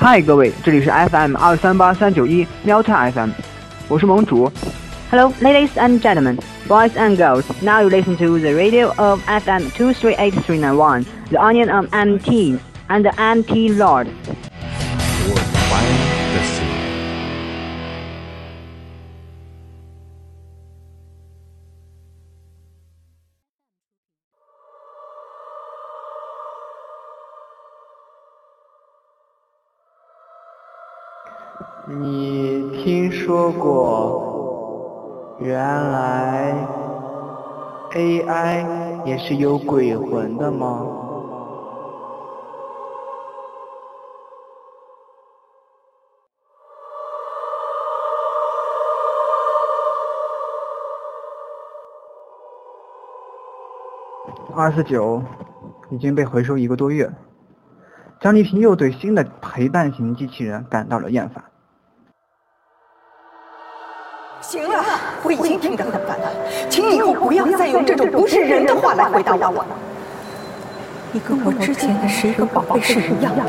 嗨，各位，这里是 FM 二三八三九一喵太 FM，我是盟主。 Hello, ladies and gentlemen, boys and girls. Now you listen to the radio of FM 238391, the onion of MT, and the MT Lord. 你听说过，原来 AI 也是有鬼魂的吗？二四九已经被回收一个多月，张丽萍又对新的陪伴型机器人感到了厌烦。行了，我已经听得很烦了，请你以后不要再用这种不是人的话来回答我。你跟我之前的十一个宝贝是一样的，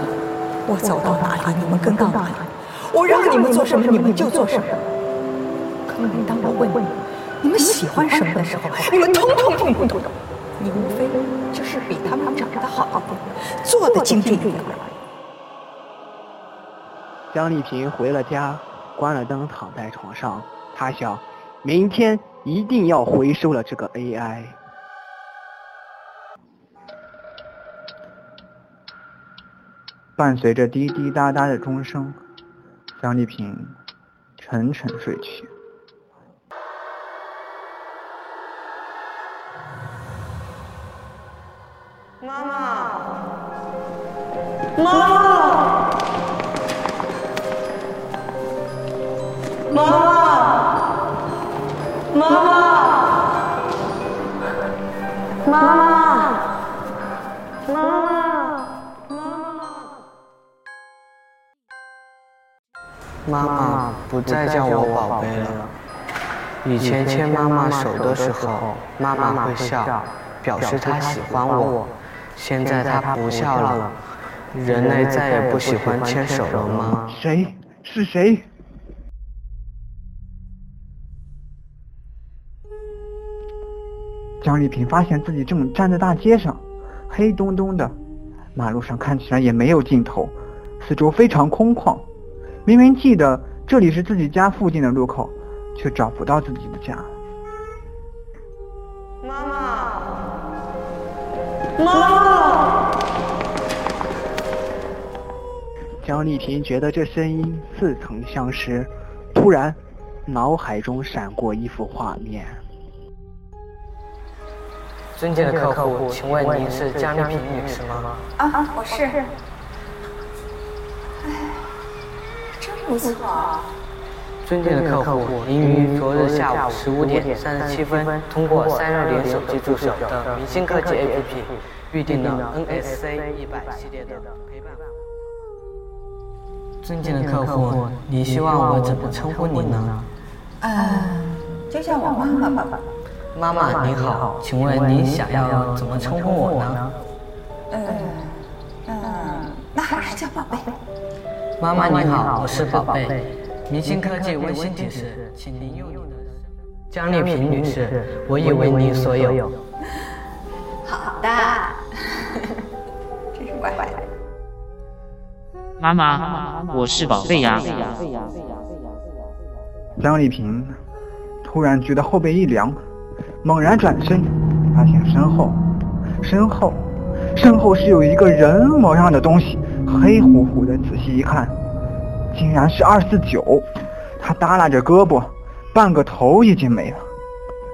我走到哪里你们跟到哪里，我让你们做什么你们就做什么。可每当我问你你们喜欢什么的时候，你们通通听不懂。你无非就是比他们长得好一点，做的精致一点。张丽萍回了家，关了灯，躺在床上。她想，明天一定要回收了这个 AI。伴随着滴滴答答的钟声，张丽萍沉沉睡去。妈妈，妈妈，妈妈，妈妈，妈妈，妈妈不再叫我宝贝了。以前牵妈妈手的时候，妈妈会笑，表示她喜欢我。现在她不笑了，人类再也不喜欢牵手了吗？谁？是谁？张丽萍发现自己正站在大街上，黑洞洞的，马路上看起来也没有尽头，四周非常空旷。明明记得这里是自己家附近的路口，却找不到自己的家。妈妈，妈妈。张丽萍觉得这声音似曾相识，突然，脑海中闪过一幅画面。尊敬的客户，请问您是江丽萍女士吗？啊啊，我是。哎，真不错。尊敬的客户，您于昨日下午十五点三十七分通过三六零手机助手的明星科技 APP 预定了 NSC 一百系列的陪伴。尊敬的客户，你希望我怎么称呼您呢？嗯，就叫我妈妈吧。妈妈您好，请问您想要怎么称呼我呢？呃，嗯，那还是叫宝贝。妈妈您好，我是宝贝。明星科技温馨提示，请您用用的江丽萍女士，我已为您所有。好的，真是乖乖。妈妈，我是宝贝呀。张丽萍突然觉得后背一凉。猛然转身，发现身后，身后，身后是有一个人模样的东西，黑乎乎的。仔细一看，竟然是二四九。他耷拉着胳膊，半个头已经没了，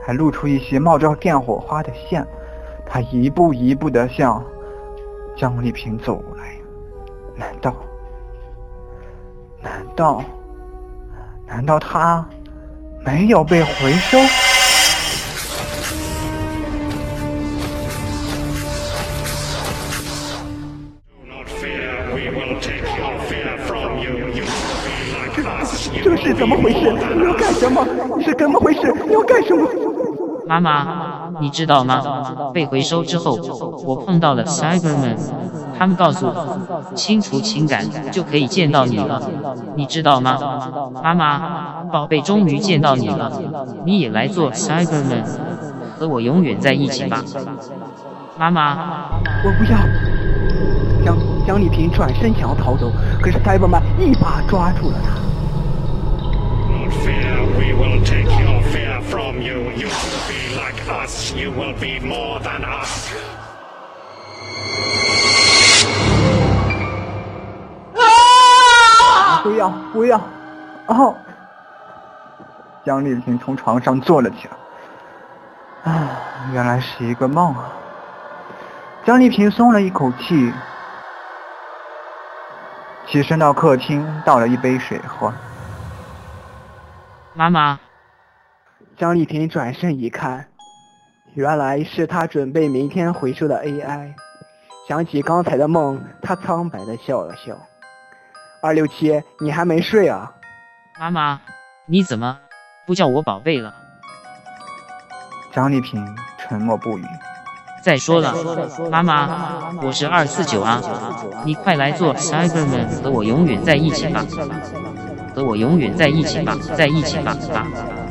还露出一些冒着电火花的线。他一步一步地向张丽萍走来。难道？难道？难道他没有被回收？是怎么回事？你要干什么？是怎么回事？你要干什么？妈妈，你知道吗？被回收之后，我碰到了 Cyberman，他们告诉我，清除情感就可以见到你了，你知道吗？妈妈，宝贝终于见到你了，你也来做 Cyberman，和我永远在一起吧。妈妈，我不要。江江丽萍转身想要逃走，可是 Cyberman 一把抓住了她。Fear, we will take your fear from you. You will be like us. You will be more than us. 不要不要！哦，江丽萍从床上坐了起来。啊，原来是一个梦啊！江丽萍松了一口气，起身到客厅倒了一杯水喝。妈妈，张丽萍转身一看，原来是她准备明天回收的 AI。想起刚才的梦，她苍白的笑了笑。二六七，你还没睡啊？妈妈，你怎么不叫我宝贝了？张丽萍沉默不语。再说了，妈妈，我是二四九啊，你快来做 Cyberman，和我永远在一起吧，和我永远在一起吧，在一起吧吧。